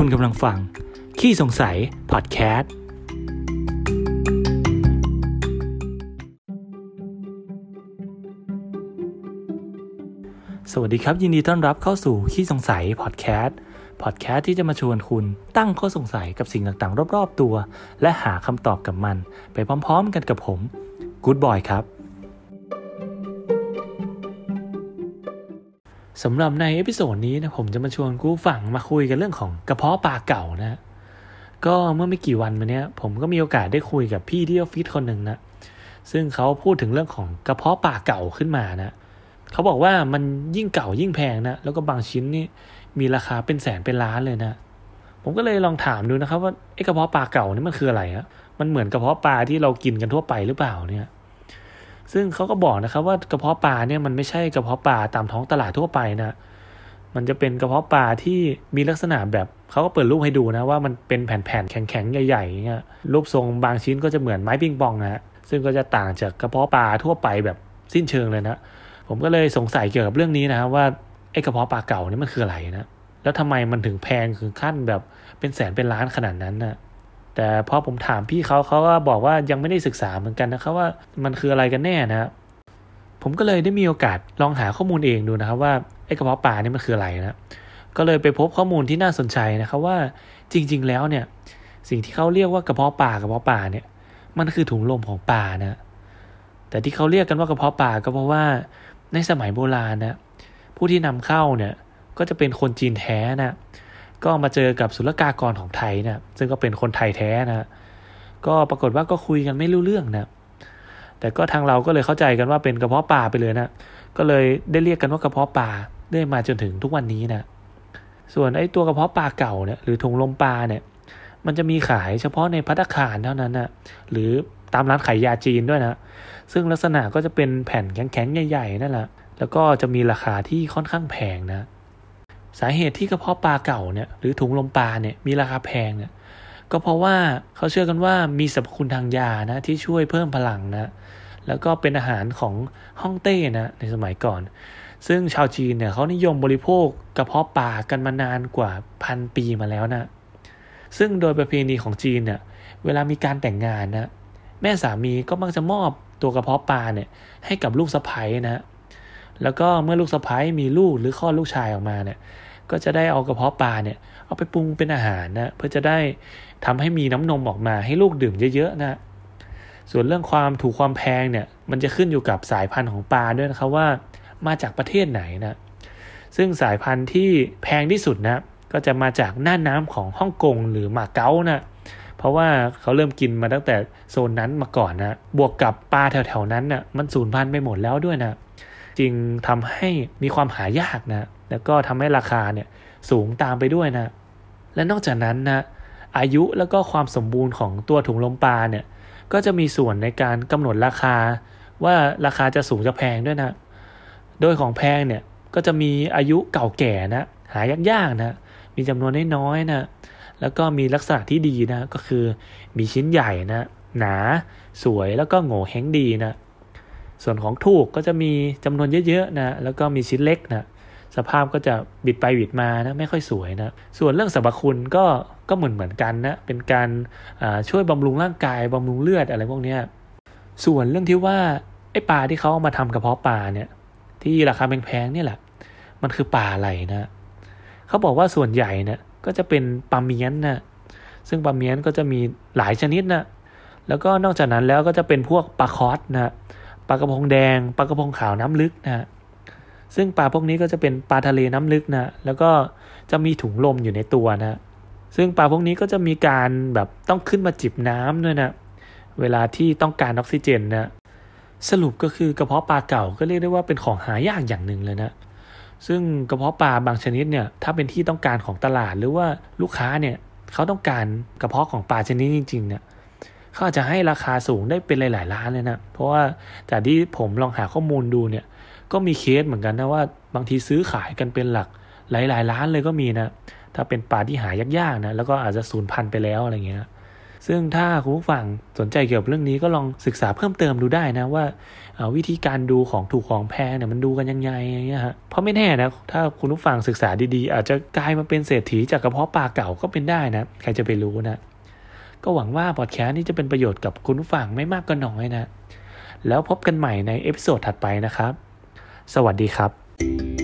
คุณกำลังฟัง ขี้สงสัย พอดแคสต์ สวัสดีครับ ยินดีต้อนรับเข้าสู่ขี้สงสัย พอดแคสต์ พอดแคสต์ที่จะมาชวนคุณตั้งข้อสงสัยกับสิ่งต่างๆ รอบ ๆ ตัว และหาคำตอบกับมัน ไปพร้อม ๆ กันกับผมกู๊ดบอยครับ สำหรับใน episode นี้นะผมจะมาชวนกูฝังมาคุยกันเรื่องของกระเพาะปลาเก่านะก็เมื่อไม่กี่วันมาเนี้ยผมก็มีโอกาสได้คุยกับพี่ที่ออฟฟิศคนหนึ่งนะซึ่งเขาพูดถึงเรื่องของกระเพาะปลาเก่าขึ้นมานะเขาบอกว่ามันยิ่งเก่ายิ่งแพงนะแล้วก็บางชิ้นนี่มีราคาเป็นแสนเป็นล้านเลยนะผมก็เลยลองถามดูนะครับว่าไอ้กระเพาะปลาเก่านี่มันคืออะไรอะมันเหมือนกระเพาะปลาที่เรากินกันทั่วไปหรือเปล่าเนี่ย ซึ่งเขาก็บอกนะครับว่ากระเพาะปลาเนี่ยมันไม่ใช่กระเพาะปลาตามท้องตลาดทั่วไปนะมันจะเป็นกระเพาะปลาที่มีลักษณะแบบเขาก็เปิดรูปให้ดูนะว่ามันเป็นแผ่นๆแข็งๆใหญ่ๆอย่างเงี้ยรูปทรงบางชิ้นก็จะเหมือนไม้ปิงปองนะซึ่งก็จะต่างจากกระเพาะปลาทั่วไปแบบสิ้นเชิงเลยนะผมก็เลยสงสัยเกี่ยวกับเรื่องนี้นะครับว่าไอ้กระเพาะปลาเก่านี่มันคืออะไรนะแล้วทำไมมันถึงแพงถึงขั้นแบบเป็นแสนเป็นล้านขนาดนั้นนะ แต่พอผมถามพี่เขาเขาก็บอกว่ายังไม่ได้ศึกษาเหมือนกันนะครับว่ามันคืออะไรกันแน่นะผมก็เลยได้มีโอกาสลองหาข้อมูลเองดูนะครับว่าไอ้กระเพาะปลานี่มันคืออะไรนะก็เลยไปพบข้อมูลที่น่าสนใจนะครับว่าจริง ๆ แล้วเนี่ยสิ่งที่เขาเรียกว่ากระเพาะปลากระเพาะปลาเนี่ยมันคือถุงลมของปลานะแต่ที่เขาเรียกกันว่ากระเพาะปลาก็เพราะว่าในสมัยโบราณนะผู้ที่นำเข้าเนี่ยก็จะเป็นคนจีนแท้นะ ก็มาเจอกับศุลกากรของไทยนะซึ่งก็เป็นคนไทยแท้นะก็ปรากฏว่าก็คุยกันไม่รู้เรื่องนะแต่ก็ทางเราก็เลยเข้าใจกันว่าเป็นกระเพาะปลาไปเลยนะก็เลยได้เรียกกันว่ากระเพาะปลาเรื่อยมาจนถึงทุกวันนี้นะส่วนไอ้ตัวกระเพาะปลาเก่าเนี่ยหรือถุงลมปลาเนี่ย มันจะมีขายเฉพาะในพัตตาคารเท่านั้นนะหรือตามร้านขายยาจีนด้วยนะ ซึ่งลักษณะก็จะเป็นแผ่นแข็งๆใหญ่ๆนั่นแหละแล้วก็จะมีราคาที่ค่อนข้างแพงนะ สาเหตุที่กระเพาะปลาเก่าเนี่ยหรือถุงลมปลาเนี่ยมีราคาแพงเนี่ยก็เพราะว่าเขาเชื่อกันว่ามีสรรพคุณทางยานะที่ช่วยเพิ่มพลังนะแล้วก็เป็นอาหารของฮ่องเต้นะในสมัยก่อน ซึ่งชาวจีนเนี่ยเขานิยมบริโภคกระเพาะปลากันมานานกว่าพันปีมาแล้วนะซึ่งโดยประเพณีของจีนเนี่ยเวลามีการแต่งงานนะแม่สามีก็มักจะมอบตัวกระเพาะปลาเนี่ยให้กับลูกสะใภ้นะ แล้วก็เมื่อลูกสะใภ้มีลูกหรือคลอดลูกชายออกมาเนี่ยก็จะได้เอากระเพาะปลาเนี่ยเอาไปปรุงเป็นอาหารนะเพื่อจะได้ทำให้มีน้ำนมออกมาให้ลูกดื่มเยอะๆนะส่วนเรื่องความถูกความแพงเนี่ยมันจะขึ้นอยู่กับสายพันธุ์ของปลาด้วยนะครับว่ามาจากประเทศไหนนะซึ่งสายพันธุ์ที่แพงที่สุดนะก็จะมาจากน่านน้ำของฮ่องกงหรือมาเก๊านะเพราะว่าเขาเริ่มกินมาตั้งแต่โซนนั้นมาก่อนนะบวกกับปลาแถวๆนั้นนะ่ะมันสูญพันธุ์ไปหมดแล้วด้วยนะ จึงทำให้มีความหายากนะแล้วก็ทำให้ราคาเนี่ยสูงตามไปด้วยนะ และนอกจากนั้นนะอายุแล้วก็ความสมบูรณ์ของตัวถุงลมปลาเนี่ยก็จะมีส่วนในการกำหนดราคา ว่าราคาจะสูงจะแพงด้วยนะ โดยของแพงเนี่ยก็จะมีอายุเก่าแก่นะหายากๆนะมีจำนวนน้อยๆนะแล้วก็มีลักษณะที่ดีนะก็คือมีชิ้นใหญ่นะหนาสวยแล้วก็โง่เฮงดีนะ ส่วนของถูกก็จะมีจำนวนเยอะๆนะแล้วก็มีชิ้นเล็กนะสภาพก็จะบิดไปบิดมานะไม่ค่อยสวยนะส่วนเรื่องสรรพคุณก็ก็เหมือนเหมือนกันนะเป็นการช่วยบำรุงร่างกายบำรุงเลือดอะไรพวกนี้ส่วนเรื่องที่ว่าไอ้ปลาที่เขาเอามาทำกระเพาะปลาเนี่ยที่ราคาแพงๆนี่แหละ มันคือปลาอะไรนะเขาบอกว่าส่วนใหญ่เนี่ยก็จะเป็นปลาเมียนนะซึ่งปลาเมียนก็จะมีหลายชนิดนะแล้วก็นอกจากนั้นแล้วก็จะเป็นพวกปลาคอสนะ ปลากระพงแดงปลากระพงขาวน้ำลึกนะซึ่งปลาพวกนี้ก็จะเป็นปลาทะเลน้ำลึกนะแล้วก็จะมีถุงลมอยู่ในตัวนะซึ่งปลาพวกนี้ก็จะมีการแบบต้องขึ้นมาจิบน้ำด้วยนะเวลาที่ต้องการออกซิเจนนะสรุปก็คือกระเพาะปลาเก่าก็เรียกได้ว่าเป็นของหายากอย่างหนึ่งเลยนะซึ่งกระเพาะปลาบางชนิดเนี่ยถ้าเป็นที่ต้องการของตลาดหรือว่าลูกค้าเนี่ยเขาต้องการกระเพาะของปลาชนิดจริงๆเนี่ย เขาอาจจะให้ราคาสูงได้เป็นหลาย ๆ ล้านเลยนะ เพราะว่าจากที่ผมลองหาข้อมูลดูเนี่ย ก็มีเคสเหมือนกันนะว่าบางทีซื้อขายกันเป็นหลักหลาย ๆ ล้านเลยก็มีนะ ถ้าเป็นปลาที่หายาก ๆ นะ แล้วก็อาจจะสูญพันธุ์ไปแล้วอะไรเงี้ยซึ่งถ้าคุณผู้ฟังสนใจเกี่ยวกับเรื่องนี้ก็ลองศึกษาเพิ่มเติมดูได้นะว่าวิธีการดูของถูกของแพงเนี่ยมันดูกันยังไงอย่างเงี้ยฮะ เพราะไม่แน่นะถ้าคุณผู้ฟังศึกษาดี ๆ อาจจะกลายมาเป็นเศรษฐีจากกระเพาะปลาเก่าก็เป็นได้นะ ใครจะไปรู้นะ ก็หวังว่าพอดแคสต์นี้จะเป็นประโยชน์กับคุณผู้ฟังไม่มากก็น้อยนะ แล้วพบกันใหม่ใน episode ถัดไปนะครับ สวัสดีครับ